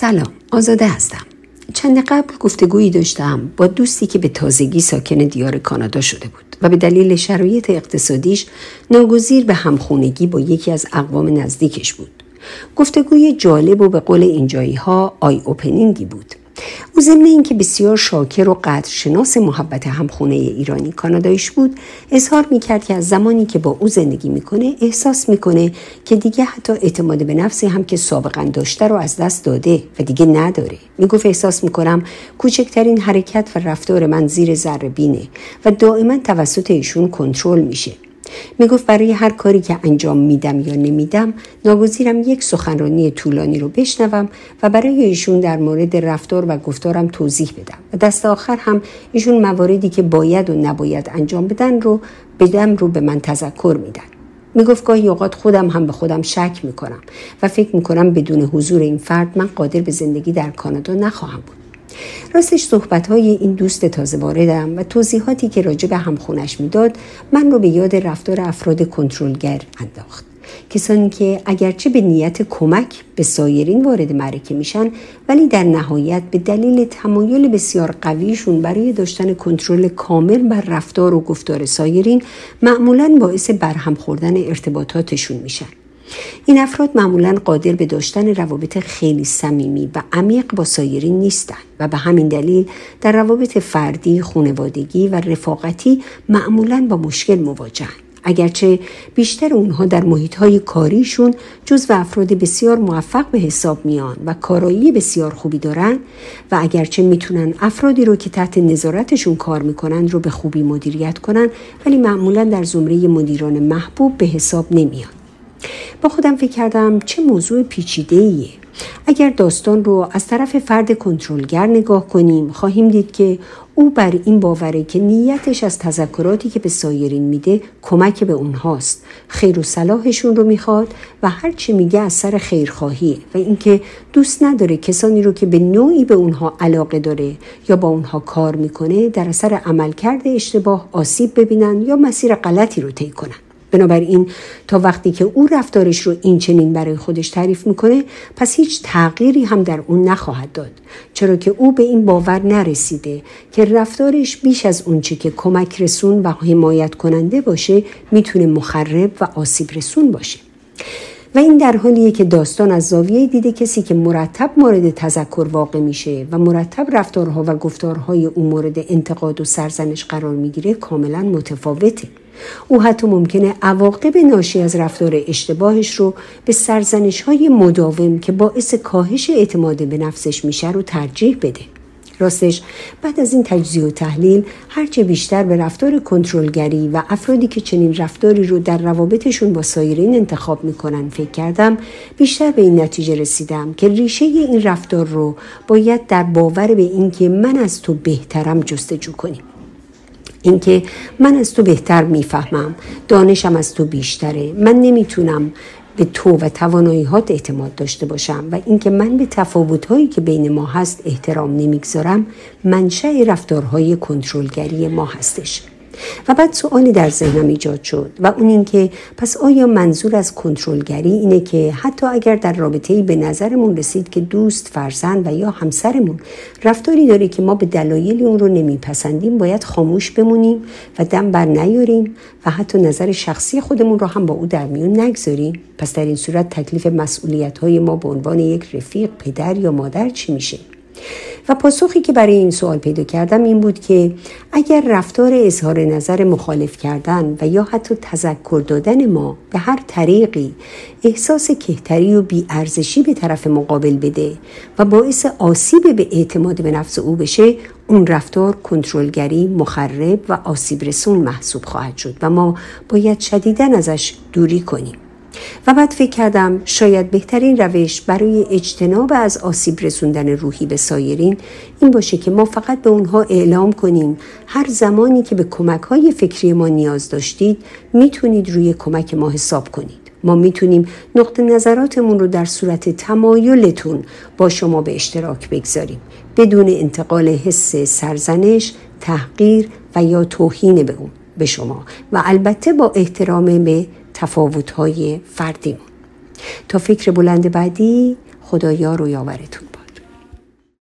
سلام آزاده هستم. چند قبل گفتگویی داشتم با دوستی که به تازگی ساکن دیار کانادا شده بود و به دلیل شرایط اقتصادیش ناگزیر به همخونگی با یکی از اقوام نزدیکش بود. گفتگوی جالب و به قول اینجایی ها آی اوپنینگی بود. او ضمن اینکه بسیار شاکر و قدرشناس محبت همخونه ایرانی کانادایش بود اظهار می‌کرد که از زمانی که با او زندگی می‌کنه احساس می‌کنه که دیگه حتی اعتماد به نفسی هم که سابقا داشته رو از دست داده و دیگه نداره. می‌گفت احساس می‌کنم کوچکترین حرکت و رفتار من زیر ذره بینه و دائما توسط ایشون کنترل میشه. می‌گفت برای هر کاری که انجام میدم یا نمیدم ناگزیرم یک سخنرانی طولانی رو بشنوم و برای ایشون در مورد رفتار و گفتارم توضیح بدم. و دست آخر هم ایشون مواردی که باید و نباید انجام بدن رو بدم رو به من تذکر میدن. می‌گفت گاهی اوقات خودم هم به خودم شک می‌کنم و فکر می‌کنم بدون حضور این فرد من قادر به زندگی در کانادا نخواهم بود. راستش صحبت های این دوست تازه واردم و توضیحاتی که راجع به همخونش می‌داد من رو به یاد رفتار افراد کنترلگر انداخت. کسانی که اگرچه به نیت کمک به سایرین وارد معرکه میشن ولی در نهایت به دلیل تمایل بسیار قویشون برای داشتن کنترل کامل بر رفتار و گفتار سایرین معمولا باعث برهم خوردن ارتباطاتشون میشن. این افراد معمولا قادر به داشتن روابط خیلی صمیمی و عمیق با سایرین نیستند و به همین دلیل در روابط فردی، خانوادگی و رفاقتی معمولا با مشکل مواجهند. اگرچه بیشتر اونها در محیط کاریشون جز و افراد بسیار موفق به حساب میان و کارایی بسیار خوبی دارن و اگرچه می‌تونن افرادی رو که تحت نظارتشون کار می‌کنن رو به خوبی مدیریت کنن ولی معمولا در زمره مدیران محبوب به حساب نمیان با خودم فکر کردم چه موضوع پیچیده ایه. اگر داستان رو از طرف فرد کنترلگر نگاه کنیم خواهیم دید که او بر این باوره که نیتش از تذکراتی که به سایرین میده کمک به اونهاست خیر و صلاحشون رو می‌خواد و هر چی میگه از سر خیرخواهیه و اینکه دوست نداره کسانی رو که به نوعی به اونها علاقه داره یا با اونها کار می‌کنه در اثر عملکرد اشتباه آسیب ببینن یا مسیر غلطی رو طی کنن بنابراین تا وقتی که او رفتارش رو این چنین برای خودش تعریف می‌کنه پس هیچ تغییری هم در اون نخواهد داد. چرا که او به این باور نرسیده که رفتارش بیش از اونچه که کمک رسون و حمایت کننده باشه می‌تونه مخرب و آسیب رسون باشه. و این در حالیه که داستان از زاویه دیده کسی که مرتب مورد تذکر واقع میشه و مرتب رفتارها و گفتارهای او مورد انتقاد و سرزنش قرار می‌گیره کاملا متفاوته. او حتی ممکنه عواقب ناشی از رفتار اشتباهش رو به سرزنش های مداوم که باعث کاهش اعتماد به نفسش میشه رو ترجیح بده. راستش بعد از این تجزیه و تحلیل هرچه بیشتر به رفتار کنترلگری و افرادی که چنین رفتاری رو در روابطشون با سایرین انتخاب می‌کنن فکر کردم بیشتر به این نتیجه رسیدم که ریشه این رفتار رو باید در باور به اینکه من از تو بهترم جستجو کنیم اینکه من از تو بهتر می‌فهمم. دانشم از تو بیشتره. من نمی‌تونم به تو و تواناییهات اعتماد داشته باشم و اینکه من به تفاوتهایی که بین ما هست احترام نمی‌گذارم منشأ رفتارهای کنترلگری ما هستش. و بعد سوالی در ذهنم ایجاد شد و اون اینکه پس آیا منظور از کنترلگری اینه که حتی اگر در رابطه به نظرمون رسید که دوست فرزند و یا همسرمون رفتاری داره که ما به دلایلی اون رو نمیپسندیم باید خاموش بمونیم و دم بر نیاریم و حتی نظر شخصی خودمون رو هم با او در میون نگذاریم. پس در این صورت تکلیف مسئولیت های ما به عنوان یک رفیق پدر یا مادر چی میشه؟ و پاسخی که برای این سوال پیدا کردم این بود که اگر رفتار اظهار نظر مخالف کردن و یا حتی تذکر دادن ما به هر طریقی احساس کهتری و بیارزشی به طرف مقابل بده و باعث آسیب به اعتماد به نفس او بشه اون رفتار کنترلگری مخرب و آسیب رسون محسوب خواهد شد و ما باید شدیدن ازش دوری کنیم. و بعد فکر کردم شاید بهترین روش برای اجتناب از آسیب رسوندن روحی به سایرین این باشه که ما فقط به اونها اعلام کنیم. هر زمانی که به کمک های فکری ما نیاز داشتید می‌تونید روی کمک ما حساب کنید. ما می‌تونیم نقطه نظراتمون رو در صورت تمایلتون با شما به اشتراک بگذاریم. بدون انتقال حس سرزنش، تحقیر و یا توهین به اون به شما. و البته با احترام به تفاوت‌های فردیمون تا فکر بلند بعدی خدایا رو یاورتون